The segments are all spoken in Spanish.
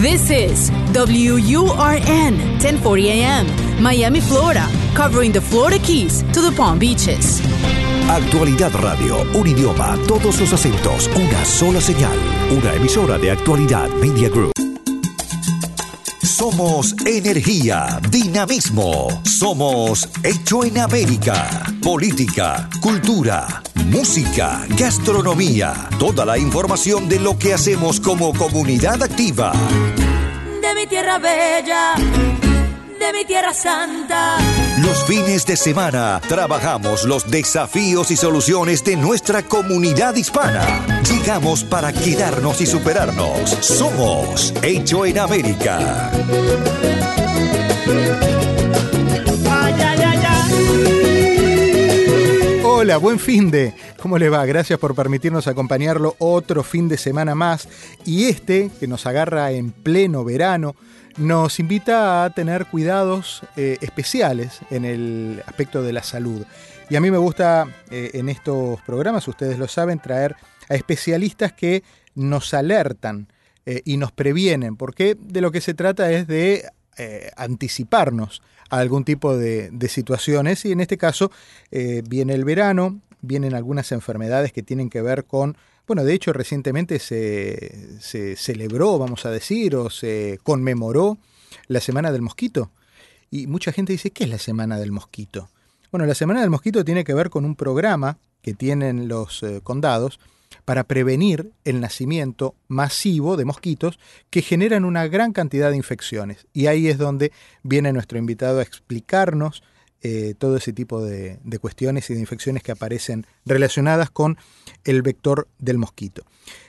This is WURN 1040 AM, Miami, Florida, covering the Florida Keys to the Palm Beaches. Actualidad Radio, un idioma, todos los acentos, una sola señal. Una emisora de Actualidad Media Group. Somos energía, dinamismo. Somos Hecho en América. Política, cultura, música, gastronomía. Toda la información de lo que hacemos como comunidad activa. De mi tierra bella, de mi tierra santa. Los fines de semana trabajamos los desafíos y soluciones de nuestra comunidad hispana. Llegamos para quedarnos y superarnos. Somos Hecho en América. Hola, buen fin de. ¿Cómo le va? Gracias por permitirnos acompañarlo otro fin de semana más. Y este, que nos agarra en pleno verano, nos invita a tener cuidados eh, especiales en el aspecto de la salud. Y a mí me gusta eh, en estos programas, ustedes lo saben, traer a especialistas que nos alertan eh, y nos previenen, porque de lo que se trata es de anticiparnos a algún tipo de, situaciones y en este caso viene el verano, vienen algunas enfermedades que tienen que ver con bueno, de hecho recientemente se, se, celebró, vamos a decir, o se conmemoró la Semana del Mosquito. Y mucha gente dice, ¿qué es la Semana del Mosquito? Bueno, la Semana del Mosquito tiene que ver con un programa que tienen los eh, condados para prevenir el nacimiento masivo de mosquitos que generan una gran cantidad de infecciones. Y ahí es donde viene nuestro invitado a explicarnos eh, todo ese tipo de, cuestiones y de infecciones que aparecen relacionadas con el vector del mosquito.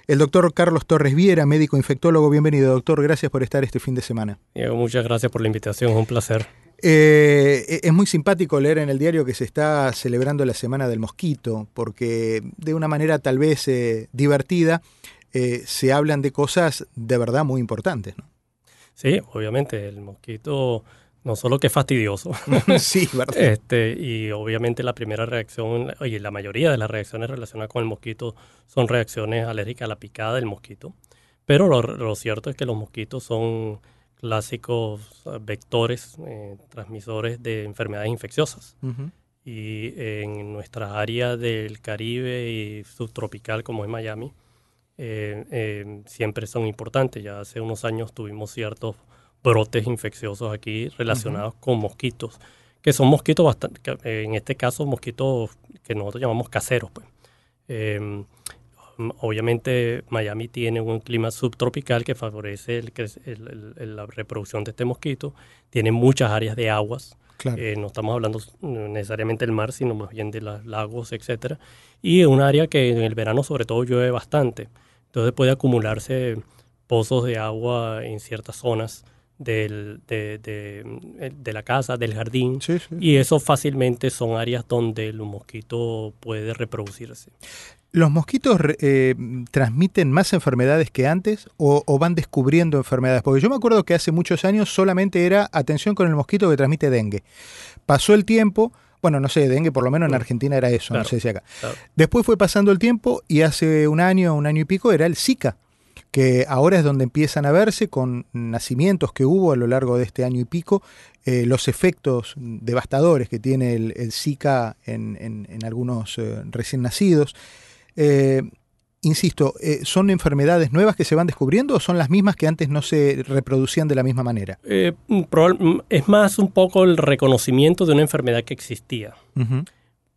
El doctor Carlos Torres Viera, médico infectólogo, bienvenido doctor, gracias por estar este fin de semana. Muchas gracias por la invitación, un placer. Eh, es muy simpático leer en el diario que se está celebrando la Semana del Mosquito, porque de una manera tal vez eh, divertida eh, se hablan de cosas de verdad muy importantes. ¿no? Sí, obviamente, el mosquito no solo que es fastidioso. sí, ¿verdad? Este, y obviamente la primera reacción, oye, la mayoría de las reacciones relacionadas con el mosquito son reacciones alérgicas a la picada del mosquito. Pero lo, lo cierto es que los mosquitos son clásicos vectores, eh, transmisores de enfermedades infecciosas. Y en nuestra área del Caribe y subtropical, como es Miami, eh, eh, siempre son importantes. Ya hace unos años tuvimos ciertos brotes infecciosos aquí relacionados con mosquitos, que son mosquitos bastante, en este caso mosquitos que nosotros llamamos caseros. Pues. Obviamente Miami tiene un clima subtropical que favorece el, la reproducción de este mosquito, tiene muchas áreas de aguas, eh, no estamos hablando necesariamente del mar, sino más bien de los lagos, etcétera, y es un área que en el verano sobre todo llueve bastante, entonces puede acumularse pozos de agua en ciertas zonas del, de, de, la casa, del jardín, y eso fácilmente son áreas donde el mosquito puede reproducirse. ¿Los mosquitos eh, transmiten más enfermedades que antes o, o, van descubriendo enfermedades? Porque yo me acuerdo que hace muchos años solamente era atención con el mosquito que transmite dengue. Pasó el tiempo, bueno, no sé, dengue por lo menos en Argentina era eso, no sé si acá. Después fue pasando el tiempo y hace un año, un año y pico era el Zika que ahora es donde empiezan a verse con nacimientos que hubo a lo largo de este año y pico, eh, los efectos devastadores que tiene el, Zika en, algunos eh, recién nacidos. Eh, insisto, ¿son enfermedades nuevas que se van descubriendo o son las mismas que antes no se reproducían de la misma manera? es más un poco el reconocimiento de una enfermedad que existía.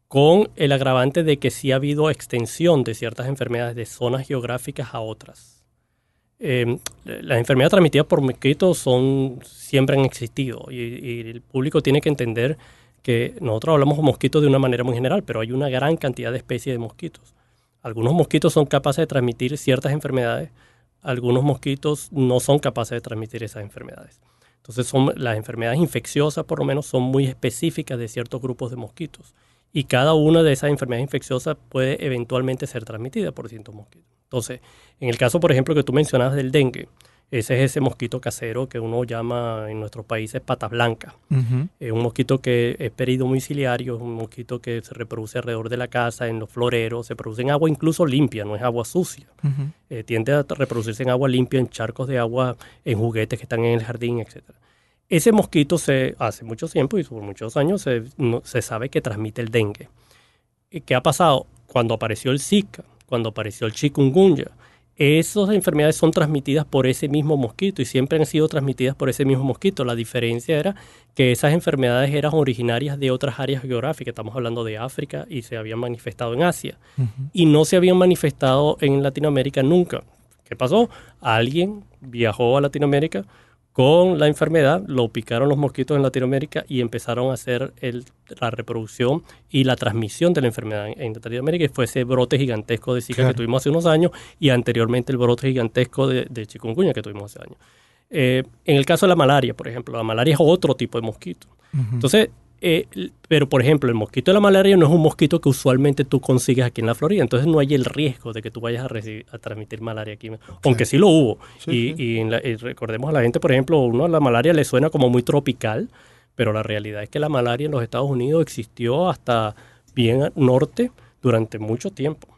con el agravante de que sí ha habido extensión de ciertas enfermedades de zonas geográficas a otras. Eh, las enfermedades transmitidas por mosquitos son, siempre han existido y, el público tiene que entender que nosotros hablamos de mosquitos de una manera muy general, pero hay una gran cantidad de especies de mosquitos. Algunos mosquitos son capaces de transmitir ciertas enfermedades, algunos mosquitos no son capaces de transmitir esas enfermedades. Entonces son, las enfermedades infecciosas por lo menos son muy específicas de ciertos grupos de mosquitos y cada una de esas enfermedades infecciosas puede eventualmente ser transmitida por ciertos mosquitos. Entonces, en el caso, por ejemplo, que tú mencionabas del dengue, Ese es ese mosquito casero que uno llama en nuestros países patas blancas. Es un mosquito que es peridomiciliario, es un mosquito que se reproduce alrededor de la casa, en los floreros, se produce en agua incluso limpia, no es agua sucia. Eh, tiende a reproducirse en agua limpia, en charcos de agua, en juguetes que están en el jardín, etc. Ese mosquito se hace mucho tiempo y por muchos años se, no- se sabe que transmite el dengue. ¿Y ¿Qué ha pasado? Cuando apareció el Zika, cuando apareció el chikungunya, esas enfermedades son transmitidas por ese mismo mosquito y siempre han sido transmitidas por ese mismo mosquito. La diferencia era que esas enfermedades eran originarias de otras áreas geográficas. Estamos hablando de África y se habían manifestado en Asia. Y no se habían manifestado en Latinoamérica nunca. ¿Qué pasó? Alguien viajó a Latinoamérica con la enfermedad, lo picaron los mosquitos en Latinoamérica y empezaron a hacer el- la reproducción y la transmisión de la enfermedad en, en Latinoamérica. Y fue ese brote gigantesco de Zika Claro. que tuvimos hace unos años y anteriormente el brote gigantesco de, de chikungunya que tuvimos hace años. Eh, en el caso de la malaria, por ejemplo, la malaria es otro tipo de mosquito. Entonces, eh, pero por ejemplo, el mosquito de la malaria no es un mosquito que usualmente tú consigues aquí en la Florida, entonces no hay el riesgo de que tú vayas a, recibir- a transmitir malaria aquí, aunque sí lo hubo. Sí, y sí. y en la- y recordemos a la gente, por ejemplo, uno la malaria le suena como muy tropical, pero la realidad es que la malaria en los Estados Unidos existió hasta bien norte durante mucho tiempo.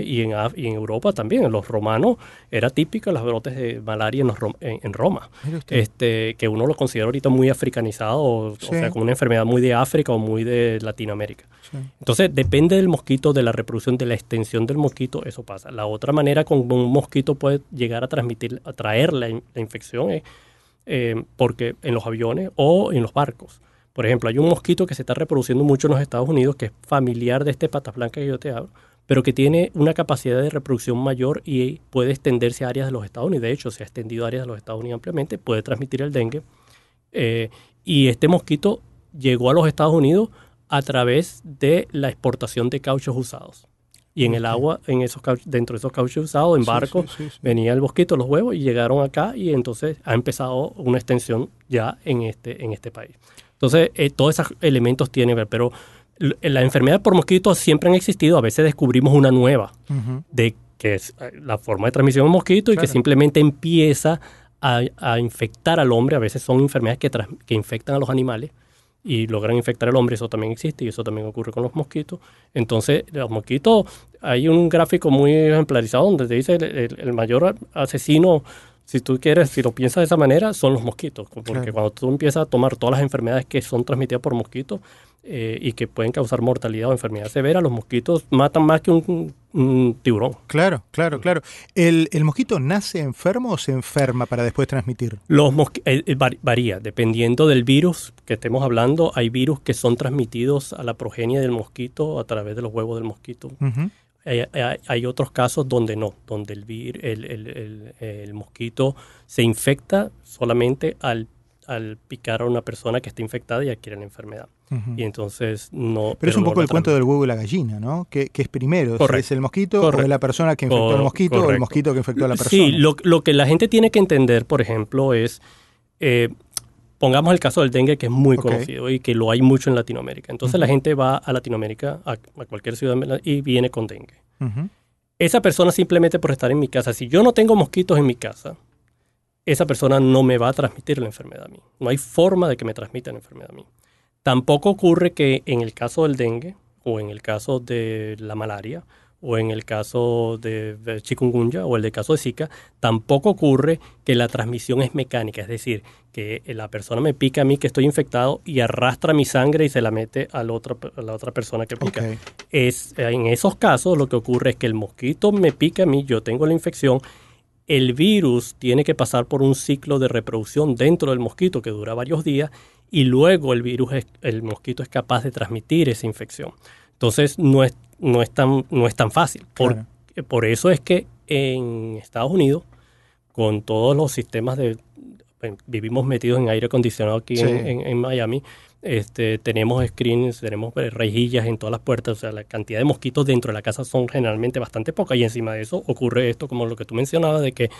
Y, en, y en Europa también, en los romanos era típico los brotes de malaria en, los en- en Roma este, que uno lo considera ahorita muy africanizado, o, sea, como una enfermedad muy de África o muy de Latinoamérica. Sí. Entonces, depende del mosquito, de la reproducción, de la extensión del mosquito, eso pasa. La otra manera con un mosquito puede llegar a transmitir, a traer la infección es eh, porque en los aviones o en los barcos. Por ejemplo, hay un mosquito que se está reproduciendo mucho en los Estados Unidos que es familiar de este patas blancas que yo te hablo, pero que tiene una capacidad de reproducción mayor y puede extenderse a áreas de los Estados Unidos. De hecho, se ha extendido a áreas de los Estados Unidos ampliamente, puede transmitir el dengue. Eh, y este mosquito llegó a los Estados Unidos a través de la exportación de cauchos usados. Y en el agua, en esos cauchos- dentro de esos cauchos usados, en Sí, barcos, sí, sí, sí. venía el mosquito, los huevos, y llegaron acá y entonces ha empezado una extensión ya en este, en este país. Entonces, eh, todos esos elementos tienen que ver, pero la enfermedad por mosquitos siempre han existido, a veces descubrimos una nueva, de que es eh, la forma de transmisión de mosquito y que simplemente empieza a, a infectar al hombre. A veces son enfermedades que, tras- que infectan a los animales y logran infectar al hombre. Eso también existe y eso también ocurre con los mosquitos. Entonces, los mosquitos, hay un gráfico muy ejemplarizado donde te dice el, el- el mayor asesino, si tú quieres, si lo piensas de esa manera, son los mosquitos. Porque Claro. cuando tú empiezas a tomar todas las enfermedades que son transmitidas por mosquitos eh, y que pueden causar mortalidad o enfermedad severa, los mosquitos matan más que un- un tiburón. Claro, claro, claro. ¿El, el mosquito nace enfermo o se enferma para después transmitir? Los eh, eh, varía, dependiendo del virus que estemos hablando. Hay virus que son transmitidos a la progenie del mosquito a través de los huevos del mosquito. Ujú. Hay, hay- hay otros casos donde no, donde el, vir- el, el- el- el mosquito se infecta solamente al, al picar a una persona que está infectada y adquiere la enfermedad. Y entonces no... Pero es un poco el cuento del huevo y la gallina, ¿no? ¿Qué, qué es primero? ¿Si Correcto. ¿Es el mosquito o es la persona que infectó al mosquito o el mosquito que infectó a la persona? Sí, lo, lo que la gente tiene que entender, por ejemplo, es, eh, pongamos el caso del dengue, que es muy conocido y que lo hay mucho en Latinoamérica. Entonces la gente va a Latinoamérica, a, a cualquier ciudad, y viene con dengue. Esa persona simplemente por estar en mi casa, si yo no tengo mosquitos en mi casa, esa persona no me va a transmitir la enfermedad a mí. No hay forma de que me transmita la enfermedad a mí. Tampoco ocurre que en el caso del dengue o en el caso de la malaria o en el caso de chikungunya o el de caso de Zika, tampoco ocurre que la transmisión es mecánica, es decir, que la persona me pica a mí que estoy infectado y arrastra mi sangre y se la mete a la otra, a la otra persona que pica. Es, en esos casos lo que ocurre es que el mosquito me pica a mí, yo tengo la infección, el virus tiene que pasar por un ciclo de reproducción dentro del mosquito que dura varios días y luego el virus, es- el mosquito es capaz de transmitir esa infección. Entonces no es, no es, tan, no es tan fácil. Por, Claro. por eso es que en Estados Unidos, con todos los sistemas de... Vivimos metidos en aire acondicionado aquí Sí. en, en- en Miami. Este, tenemos screens, tenemos eh, rejillas en todas las puertas. O sea, la cantidad de mosquitos dentro de la casa son generalmente bastante pocas. Y encima de eso ocurre esto, como lo que tú mencionabas, de que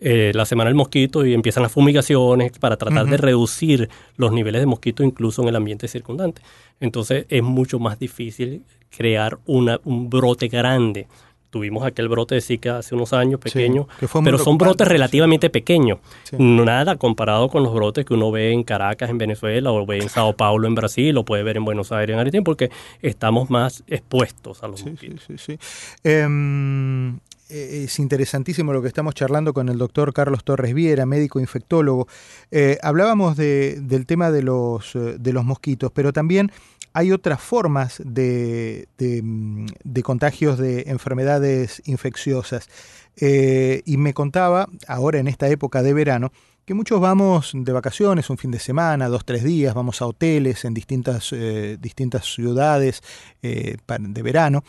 eh, la semana del mosquito y empiezan las fumigaciones para tratar de reducir los niveles de mosquito incluso en el ambiente circundante. Entonces es mucho más difícil crear una, un brote grande. tuvimos aquel brote de Zika hace unos años, pequeño, pero son brotes relativamente pequeños. Sí. Nada comparado con los brotes que uno ve en Caracas, en Venezuela, o ve en Sao Paulo, en Brasil, o puede ver en Buenos Aires, en Argentina, porque estamos más expuestos a los Sí, mosquitos. sí, sí, sí. Em, eh, es interesantísimo lo que estamos charlando con el doctor Carlos Torres Viera, médico infectólogo. Eh, hablábamos de- del tema de los, eh, de los mosquitos, pero también hay otras formas de, de, mm, contagios de enfermedades infecciosas. Eh, y me contaba, ahora en esta época de verano, que muchos vamos de vacaciones, un fin de semana, dos, tres días, vamos a hoteles en distintas, eh, distintas ciudades eh, de verano,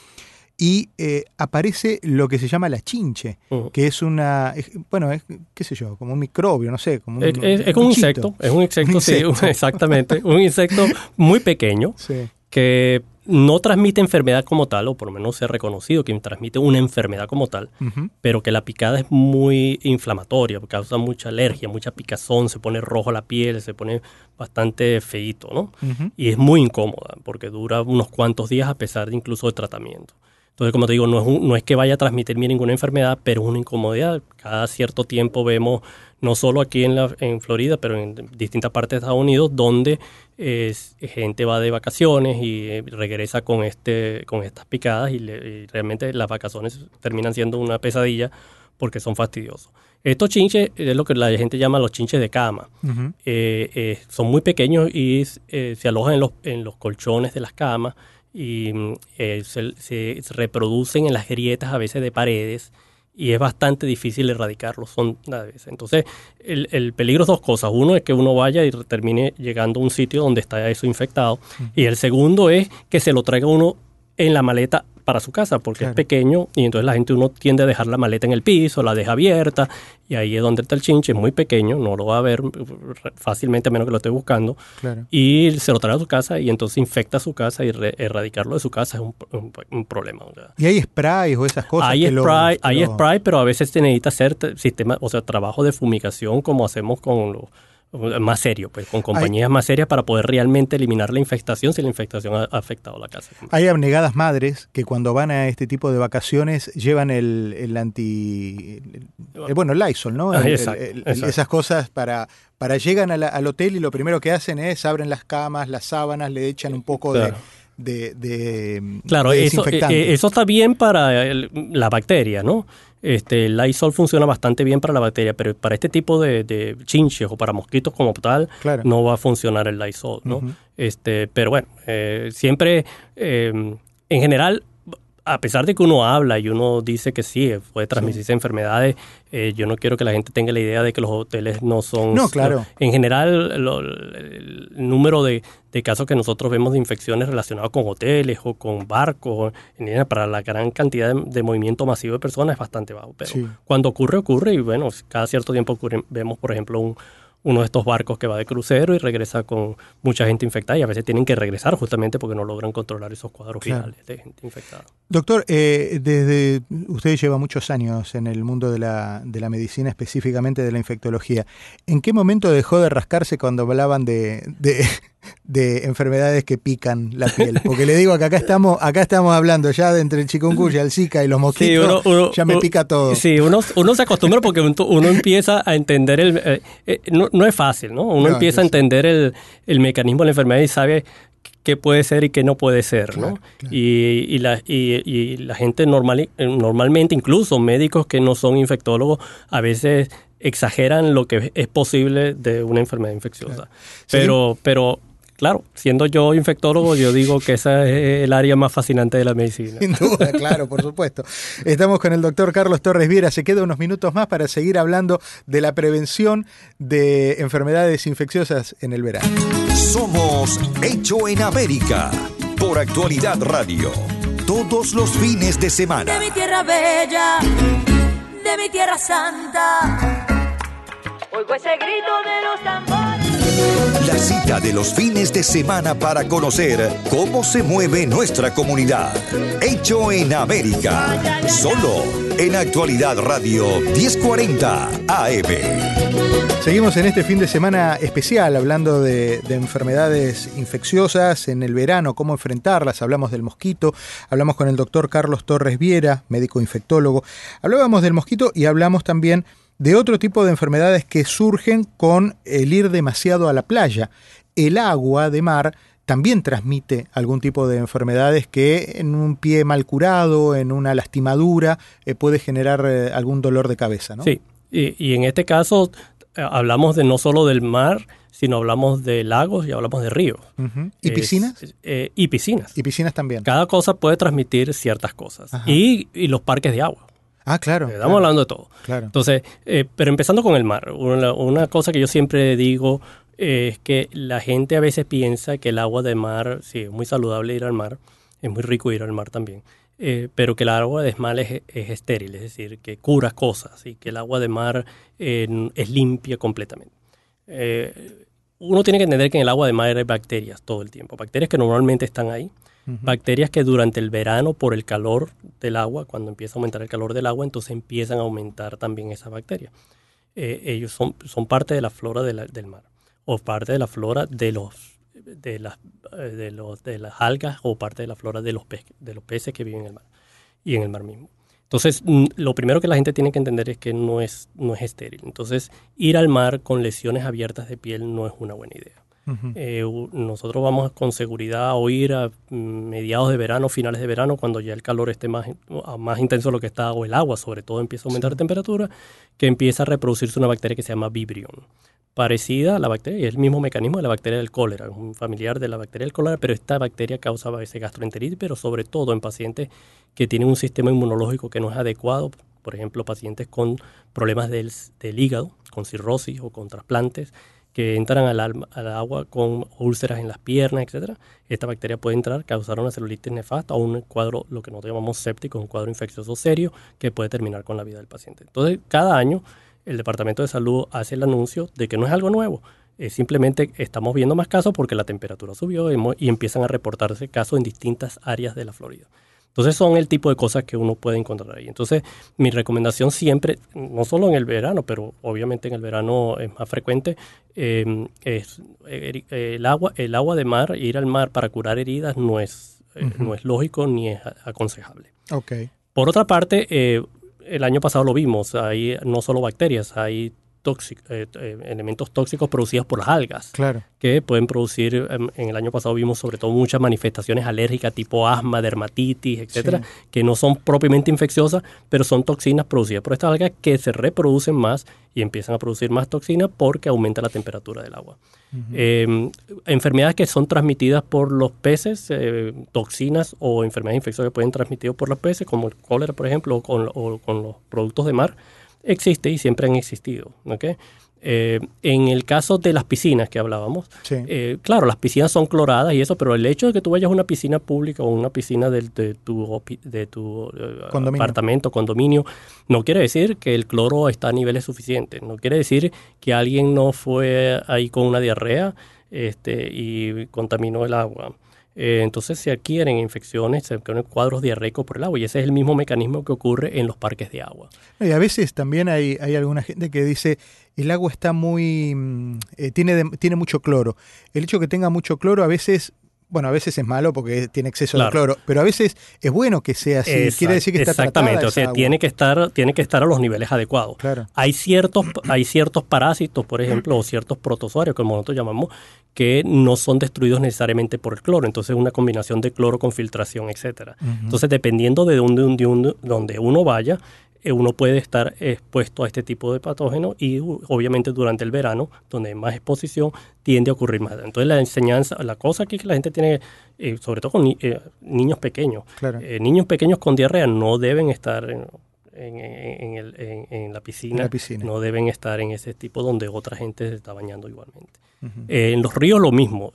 y eh, aparece lo que se llama la chinche, que es una, es- bueno, es, qué sé yo, como un microbio, no sé, como un, Es, es- un insecto, es un insecto, Un sí, exactamente, un insecto muy pequeño Sí. que no transmite enfermedad como tal, o por lo menos se ha reconocido que transmite una enfermedad como tal, pero que la picada es muy inflamatoria, causa mucha alergia, mucha picazón, se pone rojo la piel, se pone bastante feíto, ¿no? Y es muy incómoda porque dura unos cuantos días a pesar de incluso de tratamiento. Entonces, como te digo, no es, un- no es que vaya a transmitirme ninguna enfermedad, pero es una incomodidad. Cada cierto tiempo vemos, no solo aquí en, la, en Florida, pero en distintas partes de Estados Unidos, donde gente va de vacaciones y eh, regresa con, este, con estas picadas y, le- y realmente las vacaciones terminan siendo una pesadilla porque son fastidiosos. Estos chinches es lo que la gente llama los chinches de cama. Eh, eh, son muy pequeños y eh, se alojan en los, en los colchones de las camas y mm, eh, se, se- reproducen en las grietas a veces de paredes y es bastante difícil erradicarlos. Son a veces. Entonces, el, el peligro es dos cosas. Uno es que uno vaya y termine llegando a un sitio donde está eso infectado. Y el segundo es que se lo traiga uno en la maleta para su casa, porque Claro. es pequeño y entonces la gente uno tiende a dejar la maleta en el piso, la deja abierta y ahí es donde está el chinche, es muy pequeño, no lo va a ver eh, fácilmente a menos que lo esté buscando Claro. y se lo trae a su casa y entonces infecta su casa y erradicarlo de su casa es un, un- un problema. Y hay sprays o esas cosas. Hay que lo- spray, que hay lo- spray, pero a veces se necesita hacer sistema, o sea, trabajo de fumigación como hacemos con los más serio, pues con compañías más serias para poder realmente eliminar la infestación si la infectación ha ha afectado la casa. Hay abnegadas madres que cuando van a este tipo de vacaciones llevan el, el anti... el- bueno, el Lysol, ¿no? Ah, exacto, exacto. Esas cosas para... Para llegan la- al hotel y lo primero que hacen es abren las camas, las sábanas, le echan un poco Claro. de, de, Claro, de eso, desinfectante. eh, eso está bien para el- la bacteria, ¿no? Este, el Lysol funciona bastante bien para la bacteria, pero para este tipo de, de chinches o para mosquitos como tal, Claro. no va a funcionar el Lysol, ¿no? Este, pero bueno, eh, siempre, eh, en general, a pesar de que uno habla y uno dice que sí, puede transmitirse enfermedades, eh, yo no quiero que la gente tenga la idea de que los hoteles no son... No, claro. En general, lo- el número de, de casos que nosotros vemos de infecciones relacionados con hoteles o con barcos, para la gran cantidad de, de movimiento masivo de personas es bastante bajo. Pero Sí. cuando ocurre, ocurre y bueno, cada cierto tiempo ocurre- vemos, por ejemplo, un, uno de estos barcos que va de crucero y regresa con mucha gente infectada y a veces tienen que regresar justamente porque no logran controlar esos cuadros Claro. finales de gente infectada. Doctor, eh, desde usted lleva muchos años en el mundo de la, de la medicina, específicamente de la infectología. ¿En qué momento dejó de rascarse cuando hablaban de, de, de enfermedades que pican la piel? Porque le digo que acá estamos, acá estamos hablando ya de entre el chikungunya, el zika y los mosquitos, ya me uno- pica todo. Sí, uno, uno se acostumbra porque uno, empieza a entender el... eh, eh, no, no es fácil, ¿no? Uno No, empieza a entender el, el mecanismo de la enfermedad y sabe qué puede ser y qué no puede ser, ¿no? Claro. Y, y la, y, y la gente normal, eh, normalmente, incluso médicos que no son infectólogos, a veces exageran lo que es posible de una enfermedad infecciosa. Pero, pero, claro, siendo yo infectólogo, yo digo que esa es el área más fascinante de la medicina. Sin duda, claro, por supuesto. Estamos con el doctor Carlos Torres Viera. Se queda unos minutos más para seguir hablando de la prevención de enfermedades infecciosas en el verano. Somos Hecho en América por Actualidad Radio. Todos los fines de semana. de mi tierra bella, de mi tierra santa. Oigo ese grito de los tambores. Cita de los fines de semana para conocer cómo se mueve nuestra comunidad. Hecho en América. Solo en Actualidad Radio 1040 AM. Seguimos en este fin de semana especial hablando de, enfermedades infecciosas en el verano, cómo enfrentarlas. Hablamos del mosquito, hablamos con el doctor Carlos Torres Viera, médico infectólogo. Hablábamos del mosquito y hablamos también otro tipo de enfermedades que surgen con el ir demasiado a la playa. El agua de mar también transmite algún tipo de enfermedades que en un pie mal curado, en una lastimadura, eh, puede generar eh, algún dolor de cabeza, ¿no? Sí, y, en este caso eh, hablamos de no solo del mar, sino hablamos de lagos y hablamos de ríos. ¿Y piscinas? y piscinas. Y piscinas también. Cada cosa puede transmitir ciertas cosas. Y, los parques de agua. Ah, claro. Estamos hablando de todo. Claro. Entonces, pero empezando con el mar, una, cosa que yo siempre digo es que la gente a veces piensa que el agua de mar, sí, es muy saludable ir al mar, es muy rico ir al mar también, eh, pero que el agua de mar es, estéril, es decir, que cura cosas y que el agua de mar eh, es limpia completamente. Eh, uno tiene que entender que en el agua de mar hay bacterias todo el tiempo, bacterias que normalmente están ahí, bacterias que durante el verano, por el calor del agua, cuando empieza a aumentar el calor del agua, entonces empiezan a aumentar también esas bacterias. ellos son, parte de la flora del mar o parte de la flora de los de las eh, de los de las algas o parte de la flora de los de los peces que viven en el mar y en el mar mismo. Entonces, lo primero que la gente tiene que entender es que no es no es estéril. Entonces, ir al mar con lesiones abiertas de piel no es una buena idea. Eh, nosotros vamos con seguridad a ir a mm, mediados de verano, finales de verano, cuando ya el calor esté más, más intenso de lo que está, o el agua sobre todo empieza a aumentar la temperatura, que empieza a reproducirse una bacteria que se llama Vibrion. Parecida a la bacteria, es el mismo mecanismo de la bacteria del cólera, es un familiar de la bacteria del cólera, pero esta bacteria causa a veces gastroenteritis, pero sobre todo en pacientes que tienen un sistema inmunológico que no es adecuado, por ejemplo, pacientes con problemas del, hígado, con cirrosis o con trasplantes, que entran al, al, agua con úlceras en las piernas, etc. Esta bacteria puede entrar, causar una celulitis nefasta o un cuadro, lo que nosotros llamamos séptico, un cuadro infeccioso serio que puede terminar con la vida del paciente. Entonces, cada año el Departamento de Salud hace el anuncio de que no es algo nuevo. Es simplemente estamos viendo más casos porque la temperatura subió y, empiezan a reportarse casos en distintas áreas de la Florida. Entonces son el tipo de cosas que uno puede encontrar ahí. Entonces mi recomendación siempre, no solo en el verano, pero obviamente en el verano es más frecuente, em, es eh, el agua, el agua de mar, ir al mar para curar heridas no es, eh, no es lógico ni es aconsejable. Okay. Por otra parte, eh, el año pasado lo vimos, hay no solo bacterias, hay eh, eh, elementos tóxicos producidos por las algas, claro. que pueden producir, em, en, el año pasado vimos sobre todo muchas manifestaciones alérgicas tipo asma, dermatitis, etcétera, que no son propiamente infecciosas, pero son toxinas producidas por estas algas que se reproducen más y empiezan a producir más toxinas porque aumenta la temperatura del agua. Em, enfermedades que son transmitidas por los peces, eh, toxinas o enfermedades infecciosas que pueden transmitidas por los peces, como el cólera, por ejemplo, o con los productos de mar, existe y siempre han existido. Eh, en el caso de las piscinas que hablábamos, eh, claro, las piscinas son cloradas y eso, pero el hecho de que tú vayas a una piscina pública o una piscina de, tu, de tu eh, apartamento, condominio, no quiere decir que el cloro está a niveles suficientes. No quiere decir que alguien no fue ahí con una diarrea este, y contaminó el agua. Eh, entonces se adquieren infecciones, se adquieren cuadros diarreicos por el agua y ese es el mismo mecanismo que ocurre en los parques de agua. Y a veces también hay, hay alguna gente que dice el agua está muy mm, eh, tiene tiene mucho cloro. El hecho de que tenga mucho cloro a veces bueno, a veces es malo porque tiene exceso de cloro, pero a veces es bueno que sea así. Quiere decir que está Exactamente, o sea, tiene que estar tiene que estar a los niveles adecuados. Claro. Hay ciertos hay ciertos parásitos, por ejemplo, o ciertos protozoarios, como nosotros llamamos, que no son destruidos necesariamente por el cloro. Entonces, una combinación de cloro con filtración, etcétera. Entonces, dependiendo de dónde, donde uno vaya, uno puede estar expuesto a este tipo de patógeno y obviamente durante el verano, donde hay más exposición, tiende a ocurrir más. Entonces la enseñanza, la cosa aquí que la gente tiene, eh, sobre todo con eh, niños pequeños, niños pequeños con diarrea no deben estar en, la, piscina, no deben estar en ese tipo donde otra gente se está bañando igualmente. en los ríos lo mismo.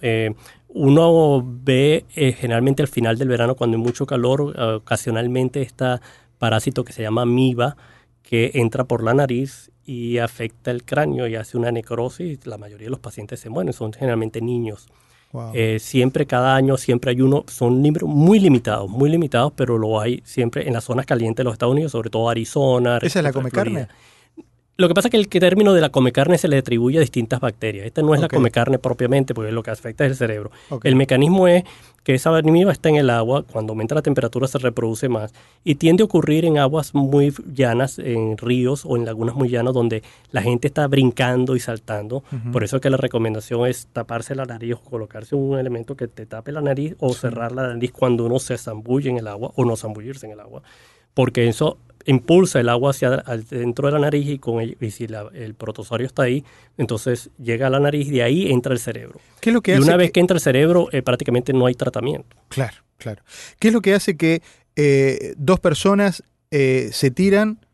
uno ve generalmente al final del verano cuando hay mucho calor, ocasionalmente está parásito que se llama MIBA, que entra por la nariz y afecta el cráneo y hace una necrosis. La mayoría de los pacientes se mueren, son generalmente niños. Eh, siempre, cada año, siempre hay uno, son números muy limitados, muy limitados, pero lo hay siempre en las zonas calientes de los Estados Unidos, sobre todo Arizona. ¿Esa es la come carne? Lo que pasa es que el término de la come carne se le atribuye a distintas bacterias. Esta no es la come carne propiamente, porque lo que afecta es el cerebro. El mecanismo es que esa amiba está en el agua, cuando aumenta la temperatura se reproduce más y tiende a ocurrir en aguas muy llanas, en ríos o en lagunas muy llanas donde la gente está brincando y saltando. Por eso es que la recomendación es taparse la nariz o colocarse un elemento que te tape la nariz o cerrar la nariz cuando uno se zambulle en el agua o no zambullirse en el agua. Porque eso impulsa el agua hacia dentro de la nariz y, con y si el protozoario está ahí, entonces llega a la nariz y de ahí entra el cerebro. ¿Qué es lo que y una vez que... entra el cerebro, eh, prácticamente no hay tratamiento. Claro, claro. ¿Qué es lo que hace que eh, dos personas eh, se tiran,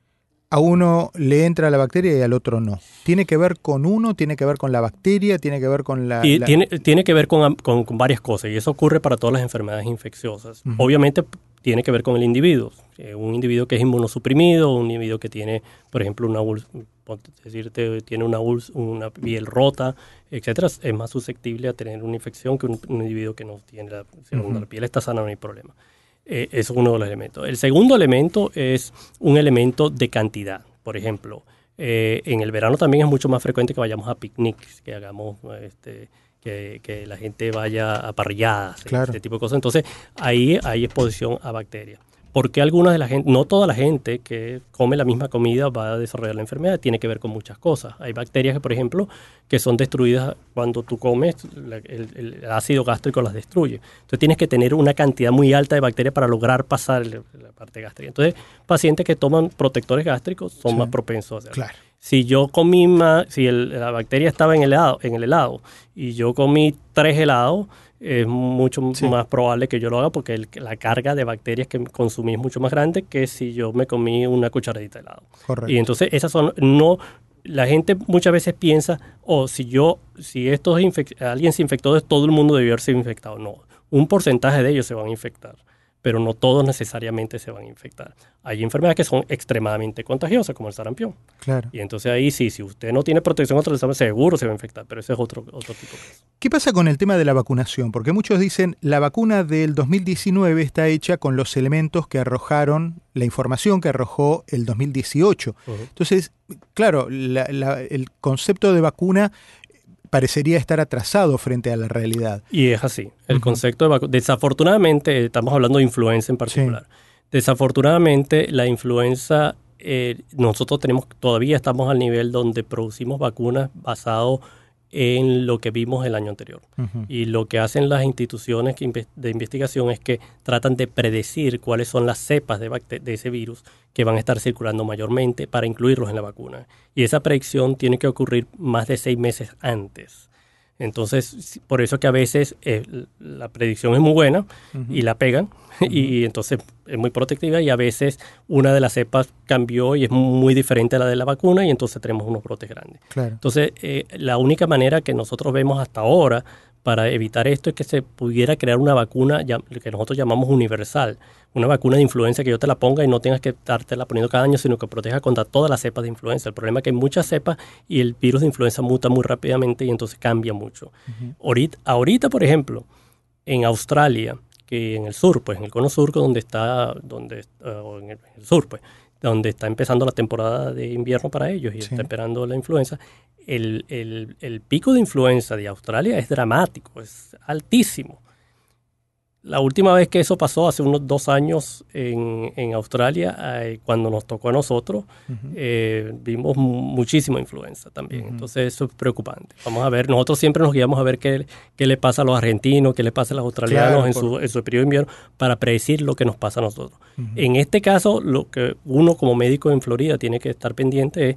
a uno le entra la bacteria y al otro no? ¿Tiene que ver con uno? ¿Tiene que ver con la bacteria? ¿Tiene que ver con la...? Y Tiene, tiene que ver con, con, varias cosas y eso ocurre para todas las enfermedades infecciosas. Obviamente tiene que ver con el individuo. Eh, un individuo que es inmunosuprimido, un individuo que tiene, por ejemplo, una decirte, tiene una, una piel rota, etcétera, es más susceptible a tener una infección que un, individuo que no tiene la, la piel está sana, no hay problema. Eh, eso es uno de los elementos. El segundo elemento es un elemento de cantidad. Por ejemplo, eh, en el verano también es mucho más frecuente que vayamos a picnics, que hagamos este, que, la gente vaya a parrilladas, este tipo de cosas. Entonces, ahí hay exposición a bacterias. Porque algunas de la gente, no toda la gente que come la misma comida va a desarrollar la enfermedad, tiene que ver con muchas cosas. Hay bacterias que, por ejemplo, que son destruidas cuando tú comes, el, ácido gástrico las destruye. Entonces tienes que tener una cantidad muy alta de bacterias para lograr pasar la parte gástrica. Entonces, pacientes que toman protectores gástricos son más propensos a hacerlo. Claro si yo comí más, si la bacteria estaba en el helado, en el helado y yo comí tres helados, es mucho más probable que yo lo haga porque la carga de bacterias que consumí es mucho más grande que si yo me comí una cucharadita de helado. Correcto. Y entonces esas son no la gente muchas veces piensa, o oh, si yo si esto alguien se infectó, todo el mundo debió haberse infectado. No, un porcentaje de ellos se van a infectar pero no todos necesariamente se van a infectar. Hay enfermedades que son extremadamente contagiosas, como el sarampión. Claro. Y entonces ahí sí, si usted no tiene protección contra el sarampión, seguro se va a infectar, pero ese es otro, otro tipo de caso. ¿Qué pasa con el tema de la vacunación? Porque muchos dicen, la vacuna del 2019 está hecha con los elementos que arrojaron, la información que arrojó el 2018. Entonces, claro, el concepto de vacuna parecería estar atrasado frente a la realidad. Y es así. El concepto de desafortunadamente, estamos hablando de influenza en particular. Desafortunadamente, la influenza, eh, nosotros tenemos, todavía estamos al nivel donde producimos vacunas basado en lo que vimos el año anterior. Y lo que hacen las instituciones de investigación es que tratan de predecir cuáles son las cepas de, de, ese virus que van a estar circulando mayormente para incluirlos en la vacuna. Y esa predicción tiene que ocurrir más de seis meses antes. Entonces, por eso que a veces eh, la predicción es muy buena y la pegan y entonces es muy protectiva y a veces una de las cepas cambió y es muy diferente a la de la vacuna y entonces tenemos unos brotes grandes. Entonces, eh, la única manera que nosotros vemos hasta ahora para evitar esto es que se pudiera crear una vacuna que nosotros llamamos universal, una vacuna de influenza que yo te la ponga y no tengas que estarte la poniendo cada año, sino que proteja contra todas las cepas de influenza. El problema es que hay muchas cepas y el virus de influenza muta muy rápidamente y entonces cambia mucho. ahorita, ahorita, por ejemplo, en Australia, que en el sur, pues en el cono sur, donde está, donde, uh, en el, sur, pues, donde está empezando la temporada de invierno para ellos y está esperando la influenza, el, pico de influenza de Australia es dramático, es altísimo. La última vez que eso pasó, hace unos dos años en, Australia, eh, cuando nos tocó a nosotros, eh, vimos muchísima influenza también. Entonces eso es preocupante. Vamos a ver, nosotros siempre nos guiamos a ver qué, qué le pasa a los argentinos, qué le pasa a los australianos en, su, en, su, periodo de invierno, para predecir lo que nos pasa a nosotros. En este caso, lo que uno como médico en Florida tiene que estar pendiente es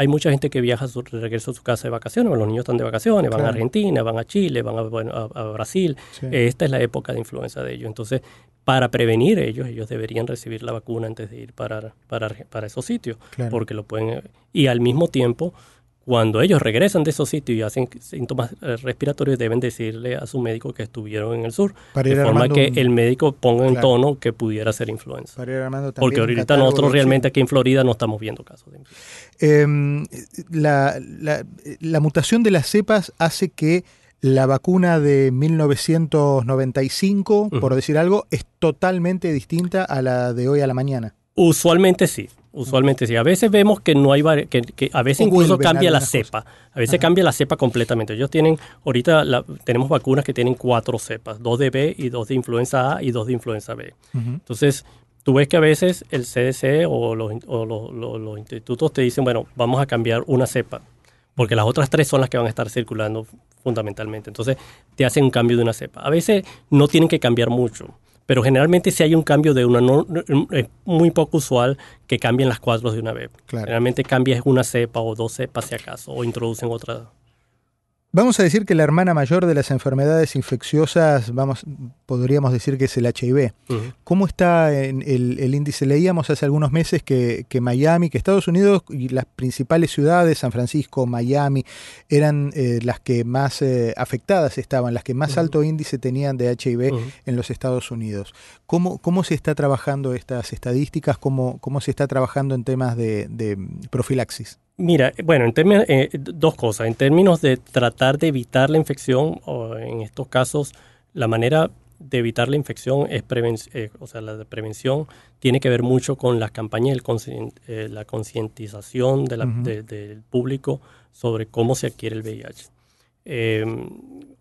hay mucha gente que viaja, su, regresa a su casa de vacaciones, los niños están de vacaciones, van a Argentina, van a Chile, van a, Brasil. Esta es la época de influenza de ellos. Entonces, para prevenir ellos, ellos deberían recibir la vacuna antes de ir para, para, para esos sitios, porque lo pueden... Y al mismo tiempo, cuando ellos regresan de esos sitios y hacen síntomas eh, respiratorios, deben decirle a su médico que estuvieron en el sur, de forma que el médico ponga en tono que pudiera ser influenza. Porque ahorita nosotros realmente aquí en Florida no estamos viendo casos de influenza. Em, la, mutación de las cepas hace que La vacuna de 1995, por decir algo, es totalmente distinta a la de hoy a la mañana. Usualmente sí. Usualmente sí. A veces vemos que no hay que, a veces incluso cambia la cepa. A veces cambia la cepa completamente. Ellos tienen ahorita tenemos vacunas que tienen cuatro cepas, dos de B y dos de influenza A y dos de influenza B. Entonces tú ves que a veces el CDC o, los, los, institutos te dicen, bueno, vamos a cambiar una cepa, porque las otras tres son las que van a estar circulando fundamentalmente. Entonces te hacen un cambio de una cepa. A veces no tienen que cambiar mucho pero generalmente si hay un cambio de una, no, es muy poco usual que cambien las cuatro de una vez. Generalmente cambia una cepa o dos cepas si acaso, o introducen otra Vamos a decir que la hermana mayor de las enfermedades infecciosas, vamos, podríamos decir que es el HIV. ¿Cómo está en el, índice? Leíamos hace algunos meses que, Miami, que Estados Unidos y las principales ciudades, San Francisco, Miami, eran eh, las que más eh, afectadas estaban, las que más alto índice tenían de HIV en los Estados Unidos. ¿Cómo, ¿Cómo se está trabajando estas estadísticas? ¿Cómo, cómo se está trabajando en temas de profilaxis? Mira, bueno, en términos, eh, dos cosas. En términos de tratar de evitar la infección, o en estos casos, la manera de evitar la infección es eh, o sea, la prevención tiene que ver mucho con las campañas, eh, la concientización del público sobre cómo se adquiere el VIH.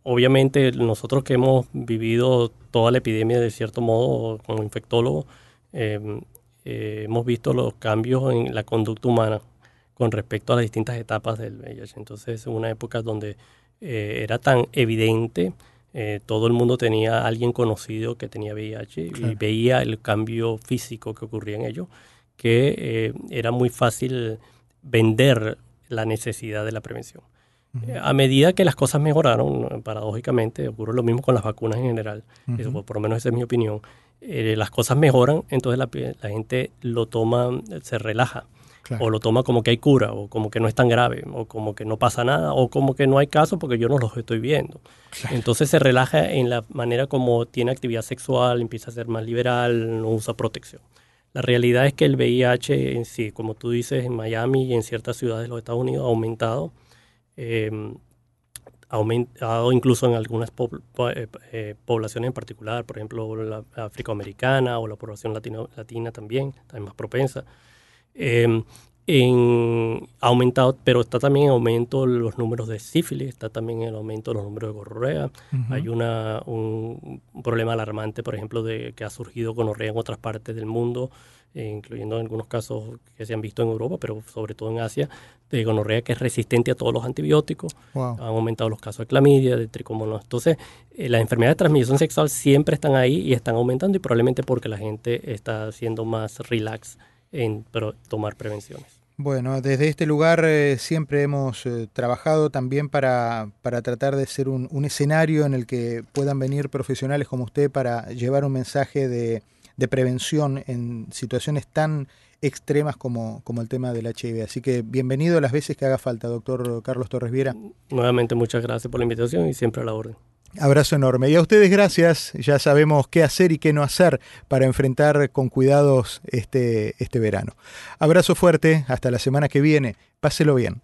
obviamente, nosotros que hemos vivido toda la epidemia de cierto modo como infectólogo, hemos visto los cambios en la conducta humana con respecto a las distintas etapas del VIH. Entonces, en una época donde eh, era tan evidente, eh, todo el mundo tenía a alguien conocido que tenía VIH y veía el cambio físico que ocurría en ello, que eh, era muy fácil vender la necesidad de la prevención. A medida que las cosas mejoraron, paradójicamente, ocurre lo mismo con las vacunas en general, eso, por, lo menos esa es mi opinión, las cosas mejoran, entonces la, la, gente lo toma, se relaja o lo toma como que hay cura, o como que no es tan grave, o como que no pasa nada, o como que no hay caso porque yo no los estoy viendo. Entonces se relaja en la manera como tiene actividad sexual, empieza a ser más liberal, no usa protección. La realidad es que el VIH en sí, como tú dices, en Miami y en ciertas ciudades de los Estados Unidos ha aumentado. Eh, ha aumentado incluso en algunas eh, eh, poblaciones en particular, por ejemplo la afroamericana o la población latino, latina también, también más propensa. En, ha aumentado, pero está también en aumento los números de sífilis, está también en aumento los números de gonorrea. Hay una, un, problema alarmante, por ejemplo, de que ha surgido gonorrea en otras partes del mundo, eh, incluyendo en algunos casos que se han visto en Europa, pero sobre todo en Asia, de gonorrea que es resistente a todos los antibióticos. Han aumentado los casos de clamidia, de tricomonas. Entonces, eh, las enfermedades de transmisión sexual siempre están ahí y están aumentando y probablemente porque la gente está siendo más relax en tomar prevenciones. Bueno, desde este lugar eh, siempre hemos eh, trabajado también para, para, tratar de ser un, escenario en el que puedan venir profesionales como usted para llevar un mensaje de, de prevención en situaciones tan extremas como, como, el tema del HIV. Así que bienvenido las veces que haga falta, doctor Carlos Torres Viera. Nuevamente muchas gracias por la invitación y siempre a la orden. Abrazo enorme. Y a ustedes gracias. Ya sabemos qué hacer y qué no hacer para enfrentar con cuidados este, este verano. Abrazo fuerte. Hasta la semana que viene. Páselo bien.